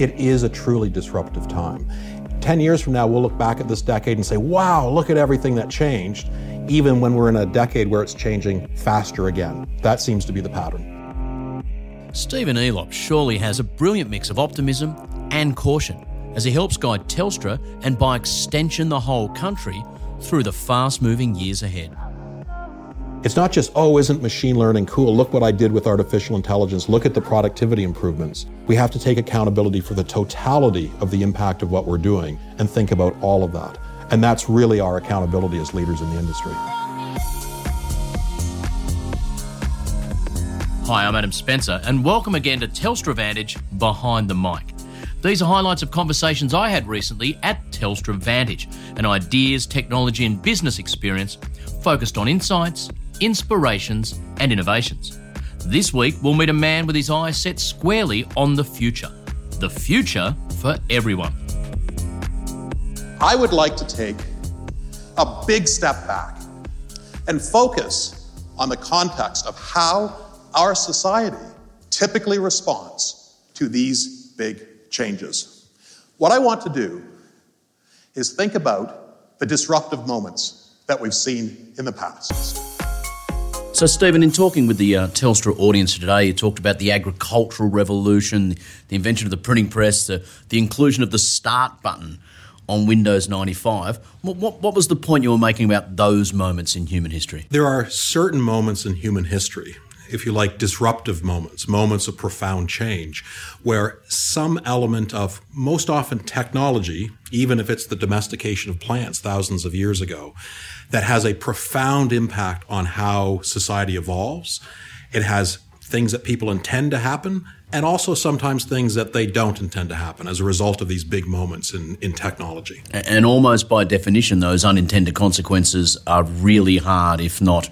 It is a truly disruptive time. 10 years from now, we'll look back at this decade and say, wow, look at everything that changed, even when we're in a decade where it's changing faster again. That seems to be the pattern. Stephen Elop surely has a brilliant mix of optimism and caution as he helps guide Telstra and by extension the whole country through the fast moving years ahead. It's not just, oh, isn't machine learning cool? Look what I did with artificial intelligence. Look at the productivity improvements. We have to take accountability for the totality of the impact of what we're doing and think about all of that. And that's really our accountability as leaders in the industry. Hi, I'm Adam Spencer, and welcome again to Telstra Vantage Behind the Mic. These are highlights of conversations I had recently at Telstra Vantage, an ideas, technology, and business experience focused on insights, inspirations, and innovations. This week, we'll meet a man with his eyes set squarely on the future. The future for everyone. I would like to take a big step back and focus on the context of how our society typically responds to these big changes. What I want to do is think about the disruptive moments that we've seen in the past. So, Stephen, in talking with the uh, Telstra audience today, you talked about the agricultural revolution, the invention of the printing press, the, the inclusion of the start button on Windows 95. What, what, what was the point you were making about those moments in human history? There are certain moments in human history if you like, disruptive moments, moments of profound change, where some element of most often technology, even if it's the domestication of plants thousands of years ago, that has a profound impact on how society evolves. It has things that people intend to happen and also sometimes things that they don't intend to happen as a result of these big moments in, in technology. And almost by definition, those unintended consequences are really hard, if not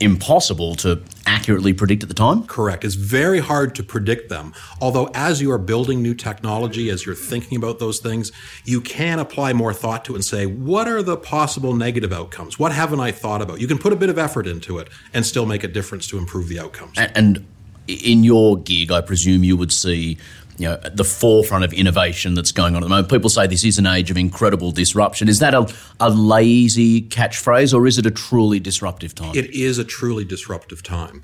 impossible to accurately predict at the time? Correct. It's very hard to predict them. Although, as you are building new technology, as you're thinking about those things, you can apply more thought to it and say, what are the possible negative outcomes? What haven't I thought about? You can put a bit of effort into it and still make a difference to improve the outcomes. And in your gig, I presume you would see you know, at the forefront of innovation that's going on at the moment. People say this is an age of incredible disruption. Is that a, a lazy catchphrase or is it a truly disruptive time? It is a truly disruptive time.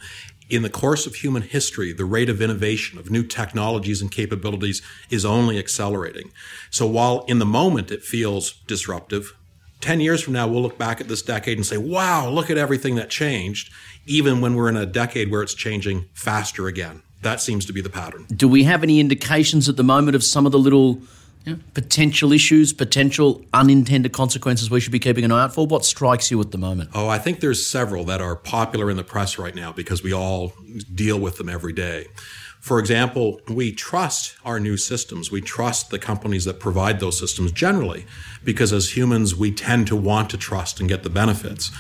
In the course of human history, the rate of innovation of new technologies and capabilities is only accelerating. So while in the moment it feels disruptive, 10 years from now, we'll look back at this decade and say, wow, look at everything that changed, even when we're in a decade where it's changing faster again. That seems to be the pattern. Do we have any indications at the moment of some of the little you know, potential issues, potential unintended consequences we should be keeping an eye out for? What strikes you at the moment? Oh, I think there's several that are popular in the press right now because we all deal with them every day. For example, we trust our new systems. We trust the companies that provide those systems generally, because as humans, we tend to want to trust and get the benefits.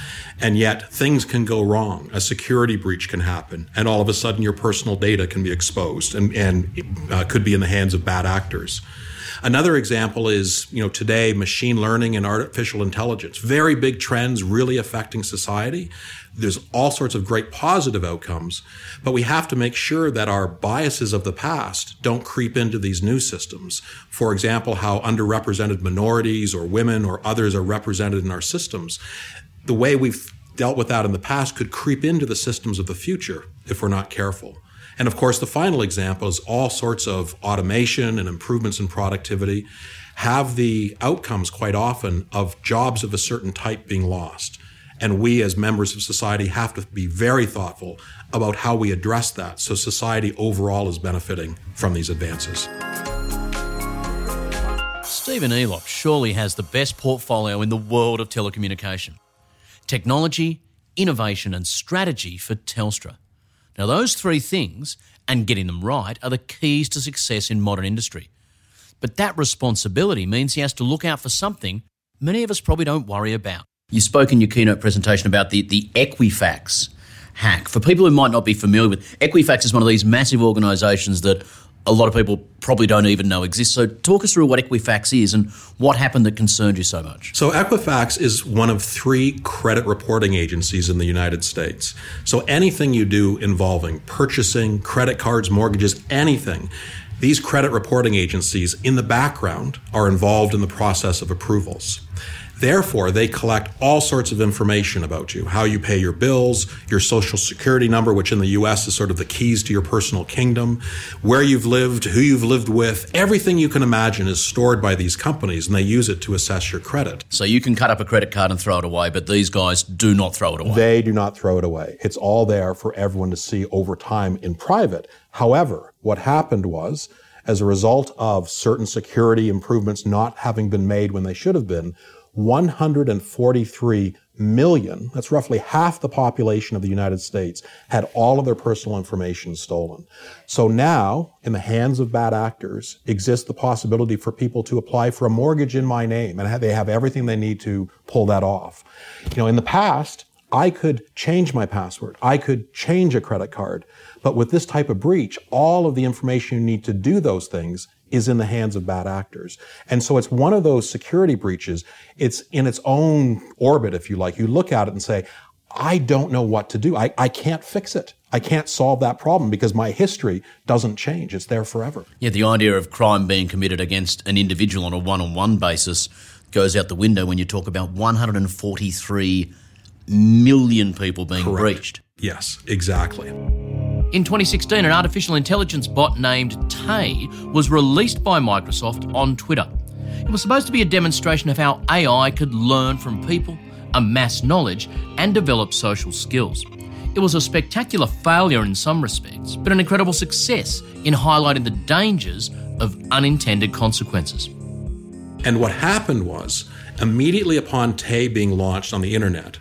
And yet, things can go wrong. A security breach can happen, and all of a sudden, your personal data can be exposed and, and uh, could be in the hands of bad actors. Another example is, you know, today machine learning and artificial intelligence, very big trends really affecting society. There's all sorts of great positive outcomes, but we have to make sure that our biases of the past don't creep into these new systems. For example, how underrepresented minorities or women or others are represented in our systems. The way we've dealt with that in the past could creep into the systems of the future if we're not careful. And of course, the final example is all sorts of automation and improvements in productivity have the outcomes quite often of jobs of a certain type being lost. And we, as members of society, have to be very thoughtful about how we address that so society overall is benefiting from these advances. Stephen Elop surely has the best portfolio in the world of telecommunication technology, innovation, and strategy for Telstra. Now, those three things, and getting them right, are the keys to success in modern industry. But that responsibility means he has to look out for something many of us probably don't worry about. You spoke in your keynote presentation about the, the Equifax hack. For people who might not be familiar with, Equifax is one of these massive organisations that a lot of people probably don't even know exists. So, talk us through what Equifax is and what happened that concerned you so much. So, Equifax is one of three credit reporting agencies in the United States. So, anything you do involving purchasing, credit cards, mortgages, anything, these credit reporting agencies in the background are involved in the process of approvals. Therefore, they collect all sorts of information about you how you pay your bills, your social security number, which in the US is sort of the keys to your personal kingdom, where you've lived, who you've lived with. Everything you can imagine is stored by these companies, and they use it to assess your credit. So you can cut up a credit card and throw it away, but these guys do not throw it away. They do not throw it away. It's all there for everyone to see over time in private. However, what happened was, as a result of certain security improvements not having been made when they should have been, 143 million, that's roughly half the population of the United States, had all of their personal information stolen. So now, in the hands of bad actors, exists the possibility for people to apply for a mortgage in my name, and they have everything they need to pull that off. You know, in the past, I could change my password. I could change a credit card. But with this type of breach, all of the information you need to do those things is in the hands of bad actors. And so it's one of those security breaches. It's in its own orbit, if you like. You look at it and say, I don't know what to do. I, I can't fix it. I can't solve that problem because my history doesn't change. It's there forever. Yeah, the idea of crime being committed against an individual on a one on one basis goes out the window when you talk about 143 million people being Correct. breached. Yes, exactly. In 2016, an artificial intelligence bot named Tay was released by Microsoft on Twitter. It was supposed to be a demonstration of how AI could learn from people, amass knowledge, and develop social skills. It was a spectacular failure in some respects, but an incredible success in highlighting the dangers of unintended consequences. And what happened was, immediately upon Tay being launched on the internet,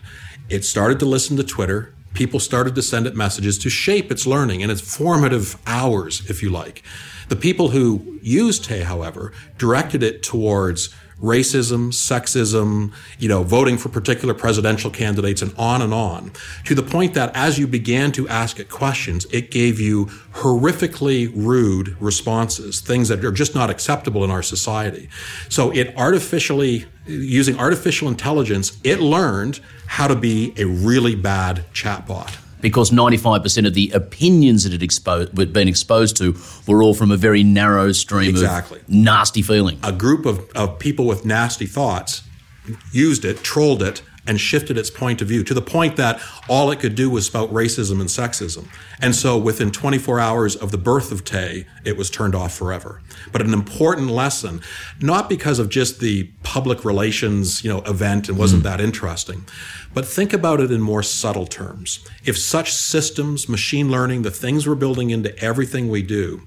it started to listen to Twitter, people started to send it messages to shape its learning and its formative hours, if you like. The people who used Tay, however, directed it towards racism, sexism, you know, voting for particular presidential candidates and on and on, to the point that as you began to ask it questions, it gave you horrifically rude responses, things that are just not acceptable in our society. So it artificially, using artificial intelligence, it learned how to be a really bad chatbot because 95% of the opinions that it exposed, been exposed to were all from a very narrow stream exactly. of nasty feeling. A group of, of people with nasty thoughts used it, trolled it, and shifted its point of view to the point that all it could do was spout racism and sexism. And so within 24 hours of the birth of Tay, it was turned off forever. But an important lesson, not because of just the public relations, you know, event and wasn't mm. that interesting, but think about it in more subtle terms. If such systems, machine learning, the things we're building into everything we do,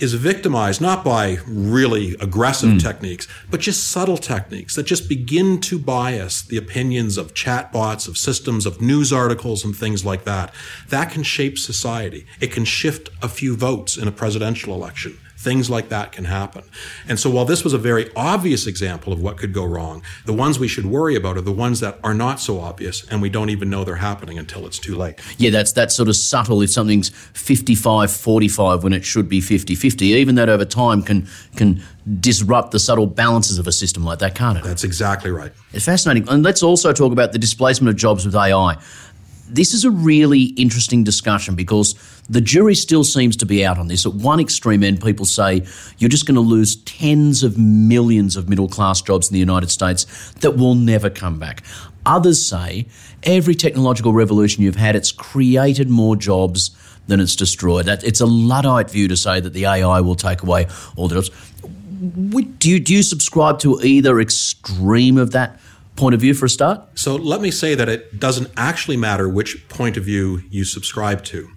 is victimized not by really aggressive mm. techniques, but just subtle techniques that just begin to bias the opinions of chatbots, of systems, of news articles, and things like that. That can shape society. It can shift a few votes in a presidential election. Things like that can happen. And so while this was a very obvious example of what could go wrong, the ones we should worry about are the ones that are not so obvious and we don't even know they're happening until it's too late. Yeah, that's that's sort of subtle if something's 55-45 when it should be 50-50. Even that over time can can disrupt the subtle balances of a system like that, can't it? That's exactly right. It's fascinating. And let's also talk about the displacement of jobs with AI this is a really interesting discussion because the jury still seems to be out on this. At one extreme end, people say you're just going to lose tens of millions of middle class jobs in the United States that will never come back. Others say every technological revolution you've had, it's created more jobs than it's destroyed. That it's a luddite view to say that the AI will take away all the jobs. Do you, do you subscribe to either extreme of that point of view for a start? So let me say that it doesn't actually matter which point of view you subscribe to.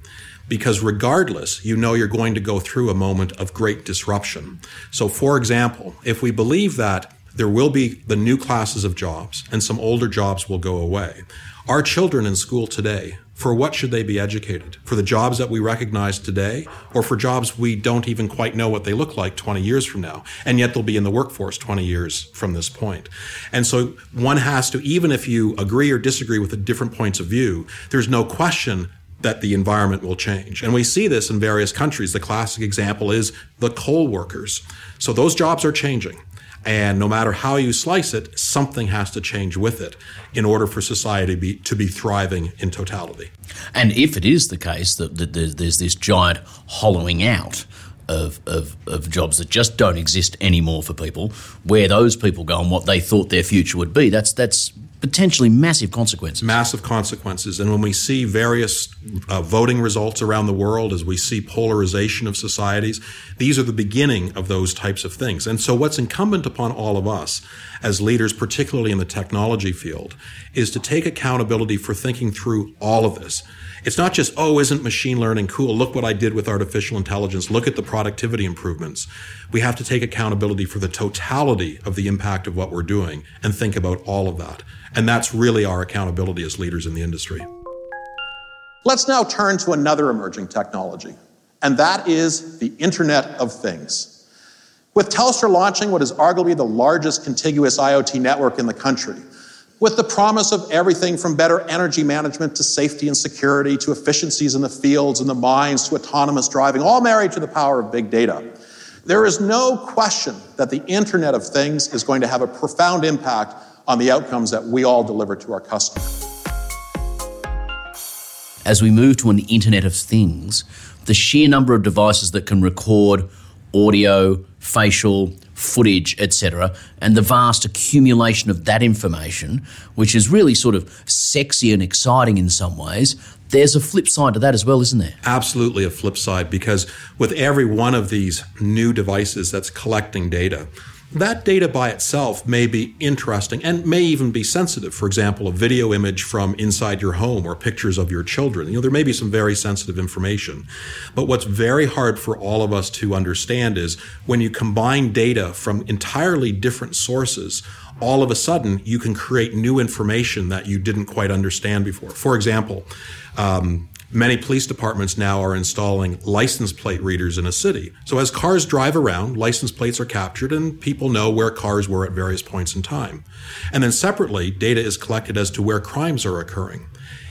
Because regardless, you know you're going to go through a moment of great disruption. So, for example, if we believe that there will be the new classes of jobs and some older jobs will go away, our children in school today for what should they be educated? For the jobs that we recognize today or for jobs we don't even quite know what they look like 20 years from now? And yet they'll be in the workforce 20 years from this point. And so one has to, even if you agree or disagree with the different points of view, there's no question that the environment will change. And we see this in various countries. The classic example is the coal workers. So those jobs are changing. And no matter how you slice it, something has to change with it in order for society be, to be thriving in totality. And if it is the case that, that there's this giant hollowing out of, of, of jobs that just don't exist anymore for people, where those people go and what they thought their future would be, that's, that's potentially massive consequences. Massive consequences. And when we see various uh, voting results around the world, as we see polarization of societies, these are the beginning of those types of things. And so, what's incumbent upon all of us as leaders, particularly in the technology field, is to take accountability for thinking through all of this. It's not just, oh, isn't machine learning cool? Look what I did with artificial intelligence. Look at the productivity improvements. We have to take accountability for the totality of the impact of what we're doing and think about all of that. And that's really our accountability as leaders in the industry. Let's now turn to another emerging technology, and that is the Internet of Things. With Telstra launching what is arguably the largest contiguous IoT network in the country, with the promise of everything from better energy management to safety and security to efficiencies in the fields and the mines to autonomous driving, all married to the power of big data. There is no question that the Internet of Things is going to have a profound impact on the outcomes that we all deliver to our customers. As we move to an Internet of Things, the sheer number of devices that can record audio, facial, footage, etc., and the vast accumulation of that information, which is really sort of sexy and exciting in some ways, there's a flip side to that as well, isn't there? Absolutely a flip side because with every one of these new devices that's collecting data, that data by itself may be interesting and may even be sensitive. For example, a video image from inside your home or pictures of your children. You know, there may be some very sensitive information. But what's very hard for all of us to understand is when you combine data from entirely different sources, all of a sudden you can create new information that you didn't quite understand before. For example, um, Many police departments now are installing license plate readers in a city. So as cars drive around, license plates are captured and people know where cars were at various points in time. And then separately, data is collected as to where crimes are occurring.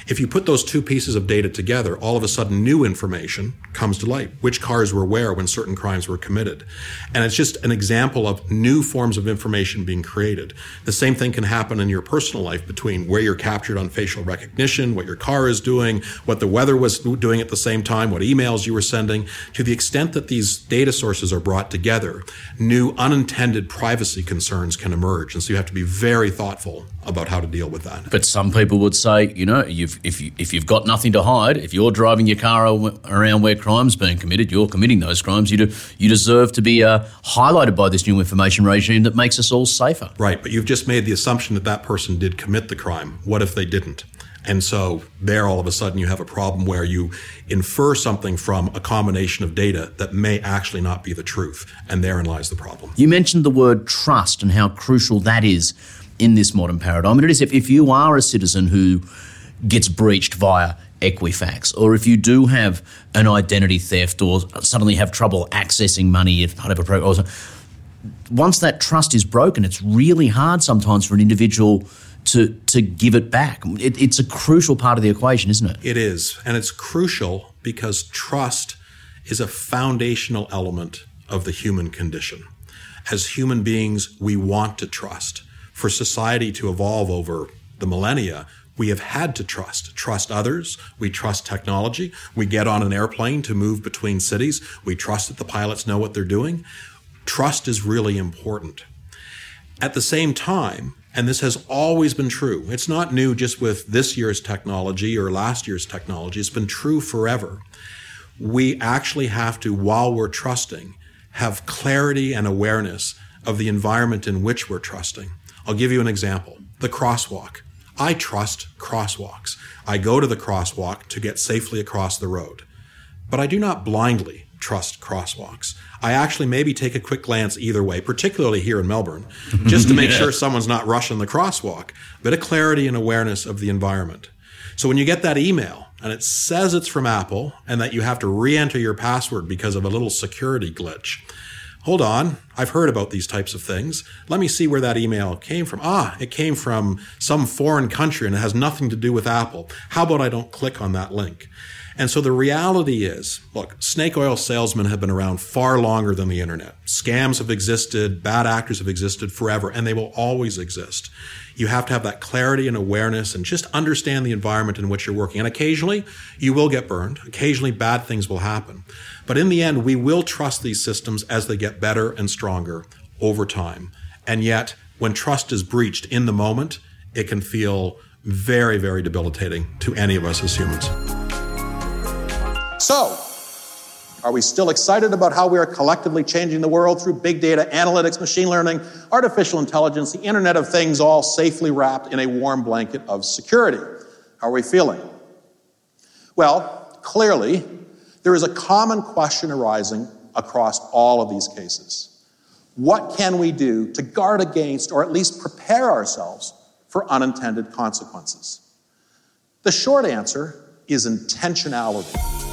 If you put those two pieces of data together, all of a sudden new information comes to light. Which cars were where when certain crimes were committed. And it's just an example of new forms of information being created. The same thing can happen in your personal life between where you're captured on facial recognition, what your car is doing, what the weather was doing at the same time, what emails you were sending. To the extent that these data sources are brought together, new unintended privacy concerns can emerge. And so you have to be very thoughtful about how to deal with that. But some people would say, you know, you've, if you, if you've got nothing to hide, if you're driving your car around where crime's being committed, you're committing those crimes. You, do, you deserve to be uh, highlighted by this new information regime that makes us all safer. Right, but you've just made the assumption that that person did commit the crime. What if they didn't? And so there, all of a sudden, you have a problem where you infer something from a combination of data that may actually not be the truth. And therein lies the problem. You mentioned the word trust and how crucial that is in this modern paradigm. And it is if, if you are a citizen who gets breached via Equifax, or if you do have an identity theft or suddenly have trouble accessing money if part of a program, once that trust is broken, it's really hard sometimes for an individual to to give it back. It, it's a crucial part of the equation, isn't it? It is, and it's crucial because trust is a foundational element of the human condition. As human beings, we want to trust for society to evolve over the millennia, we have had to trust. Trust others. We trust technology. We get on an airplane to move between cities. We trust that the pilots know what they're doing. Trust is really important. At the same time, and this has always been true, it's not new just with this year's technology or last year's technology, it's been true forever. We actually have to, while we're trusting, have clarity and awareness of the environment in which we're trusting. I'll give you an example the crosswalk. I trust crosswalks. I go to the crosswalk to get safely across the road. But I do not blindly trust crosswalks. I actually maybe take a quick glance either way, particularly here in Melbourne, just to make yeah. sure someone's not rushing the crosswalk. A bit of clarity and awareness of the environment. So when you get that email and it says it's from Apple and that you have to re enter your password because of a little security glitch, hold on, I've heard about these types of things. Let me see where that email came from. Ah, it came from some foreign country and it has nothing to do with Apple. How about I don't click on that link? And so the reality is, look, snake oil salesmen have been around far longer than the internet. Scams have existed, bad actors have existed forever, and they will always exist. You have to have that clarity and awareness and just understand the environment in which you're working. And occasionally you will get burned. Occasionally bad things will happen. But in the end, we will trust these systems as they get better and stronger over time. And yet, when trust is breached in the moment, it can feel very, very debilitating to any of us as humans. So, are we still excited about how we are collectively changing the world through big data, analytics, machine learning, artificial intelligence, the Internet of Things, all safely wrapped in a warm blanket of security? How are we feeling? Well, clearly, there is a common question arising across all of these cases. What can we do to guard against or at least prepare ourselves for unintended consequences? The short answer is intentionality.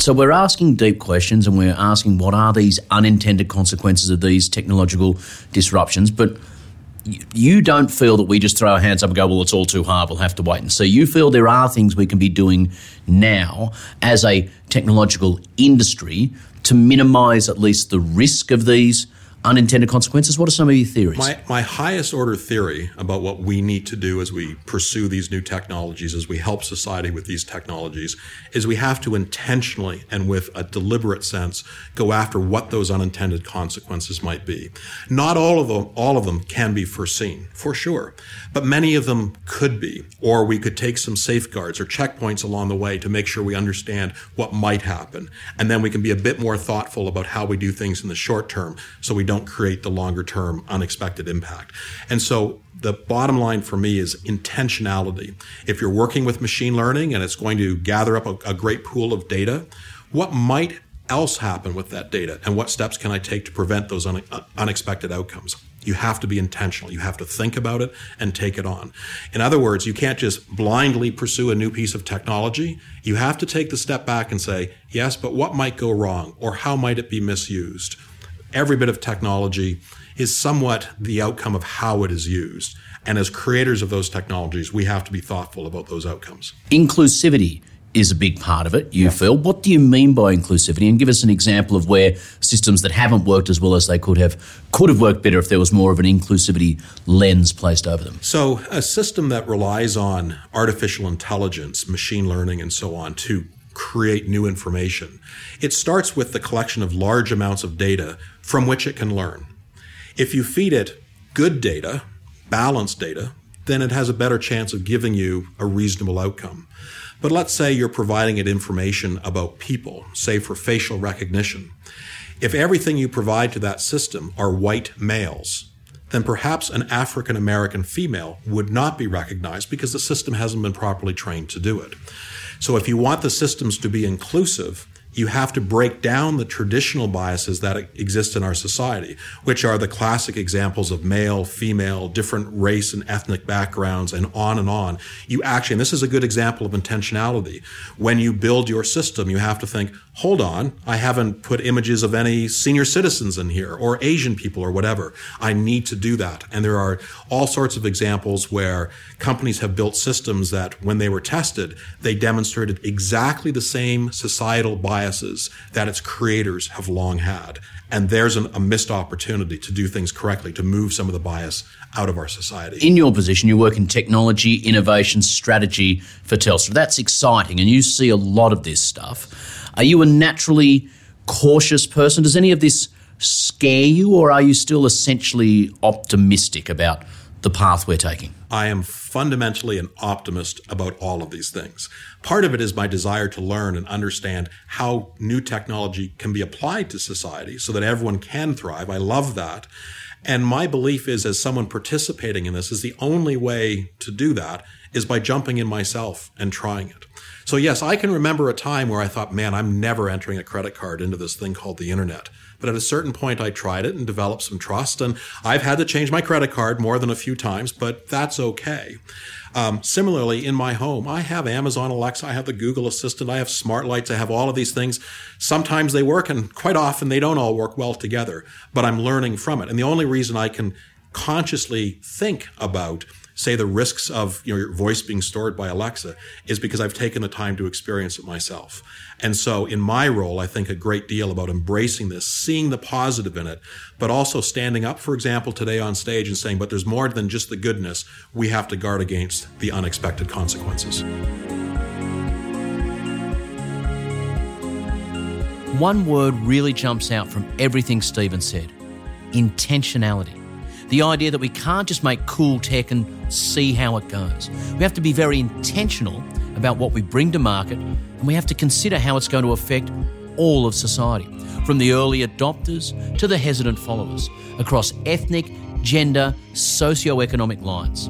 So we're asking deep questions and we're asking what are these unintended consequences of these technological disruptions, but you don't feel that we just throw our hands up and go, well, it's all too hard, we'll have to wait and see. You feel there are things we can be doing now as a technological industry to minimize at least the risk of these unintended consequences? What are some of your theories? My, my highest order theory about what we need to do as we pursue these new technologies, as we help society with these technologies, is we have to intentionally and with a deliberate sense go after what those unintended consequences might be. Not all of them, all of them can be foreseen, for sure, but many of them could be, or we could take some safeguards or checkpoints along the way to make sure we understand what might happen. And then we can be a bit more thoughtful about how we do things in the short term so we don't create the longer term unexpected impact. And so the bottom line for me is intentionality. If you're working with machine learning and it's going to gather up a, a great pool of data, what might else happen with that data and what steps can I take to prevent those un- uh, unexpected outcomes? You have to be intentional. You have to think about it and take it on. In other words, you can't just blindly pursue a new piece of technology. You have to take the step back and say, yes, but what might go wrong or how might it be misused? Every bit of technology is somewhat the outcome of how it is used. And as creators of those technologies, we have to be thoughtful about those outcomes. Inclusivity is a big part of it, you yeah. feel. What do you mean by inclusivity? And give us an example of where systems that haven't worked as well as they could have could have worked better if there was more of an inclusivity lens placed over them. So, a system that relies on artificial intelligence, machine learning, and so on to create new information. It starts with the collection of large amounts of data from which it can learn. If you feed it good data, balanced data, then it has a better chance of giving you a reasonable outcome. But let's say you're providing it information about people, say for facial recognition. If everything you provide to that system are white males, then perhaps an African American female would not be recognized because the system hasn't been properly trained to do it. So if you want the systems to be inclusive, you have to break down the traditional biases that exist in our society, which are the classic examples of male, female, different race and ethnic backgrounds, and on and on. You actually, and this is a good example of intentionality. When you build your system, you have to think, hold on, I haven't put images of any senior citizens in here or Asian people or whatever. I need to do that. And there are all sorts of examples where companies have built systems that, when they were tested, they demonstrated exactly the same societal bias biases that its creators have long had. And there's an, a missed opportunity to do things correctly, to move some of the bias out of our society. In your position, you work in technology, innovation, strategy for Telstra. That's exciting, and you see a lot of this stuff. Are you a naturally cautious person? Does any of this scare you, or are you still essentially optimistic about the path we're taking? I am fundamentally an optimist about all of these things. Part of it is my desire to learn and understand how new technology can be applied to society so that everyone can thrive. I love that. And my belief is, as someone participating in this, is the only way to do that is by jumping in myself and trying it. So, yes, I can remember a time where I thought, man, I'm never entering a credit card into this thing called the internet. But at a certain point, I tried it and developed some trust. And I've had to change my credit card more than a few times, but that's okay. Um, similarly, in my home, I have Amazon Alexa, I have the Google Assistant, I have smart lights, I have all of these things. Sometimes they work, and quite often they don't all work well together, but I'm learning from it. And the only reason I can consciously think about say the risks of you know, your voice being stored by Alexa is because I've taken the time to experience it myself. And so in my role, I think a great deal about embracing this, seeing the positive in it, but also standing up, for example, today on stage and saying, but there's more than just the goodness. We have to guard against the unexpected consequences. One word really jumps out from everything Stephen said intentionality. The idea that we can't just make cool tech and see how it goes. We have to be very intentional about what we bring to market, and we have to consider how it's going to affect all of society, from the early adopters to the hesitant followers, across ethnic, gender, socio-economic lines.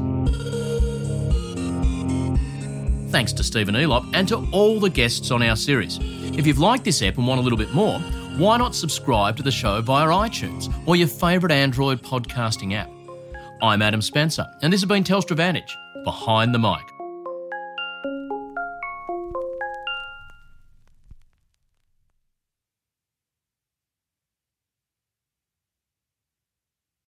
Thanks to Stephen Elop and to all the guests on our series. If you've liked this ep and want a little bit more, why not subscribe to the show via iTunes or your favourite Android podcasting app? I'm Adam Spencer, and this has been Telstra Vantage, Behind the Mic.